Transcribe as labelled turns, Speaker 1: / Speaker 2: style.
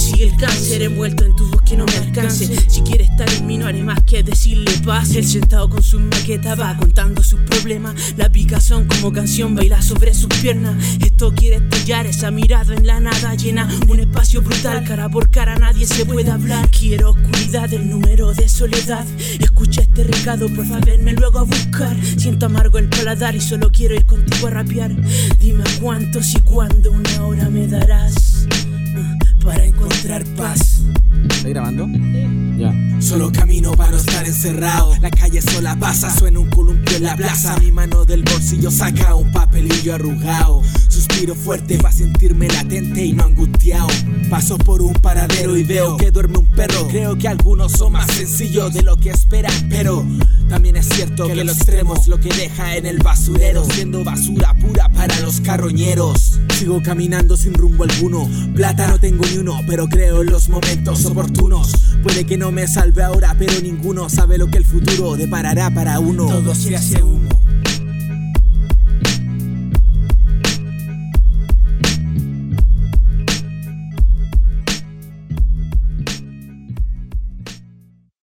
Speaker 1: Sigue el cáncer envuelto en tu voz que no me alcance. Si quiere estar en mí, no haré más que decirle paz. Él sentado con su maqueta va contando sus problemas. La picazón como canción baila sobre sus piernas. Esto quiere estallar, esa mirada en la nada llena. Un espacio brutal, cara por cara, nadie se puede hablar. Quiero oscuridad, el número de soledad. Escucha este recado, por saberme luego a buscar. Siento amargo el paladar y solo quiero ir contigo a rapear. Dime cuántos y cuándo una hora me darás
Speaker 2: Solo camino para no estar encerrado. La calle sola pasa, suena un columpio en la plaza. Mi mano del bolsillo saca un papelillo arrugado. Suspiro fuerte para sentirme latente y no angustiado. Paso por un paradero y veo que duerme un perro. Creo que algunos son más sencillos de lo que esperan, pero también es cierto que, lo extremo es lo que deja en el basurero, siendo basura pura para los carroñeros. Sigo caminando sin rumbo alguno. Plata no tengo ni uno, pero creo en los momentos oportunos. Puede que no me salve ahora, pero ninguno sabe lo que el futuro deparará para uno.
Speaker 1: Todo se hace humo.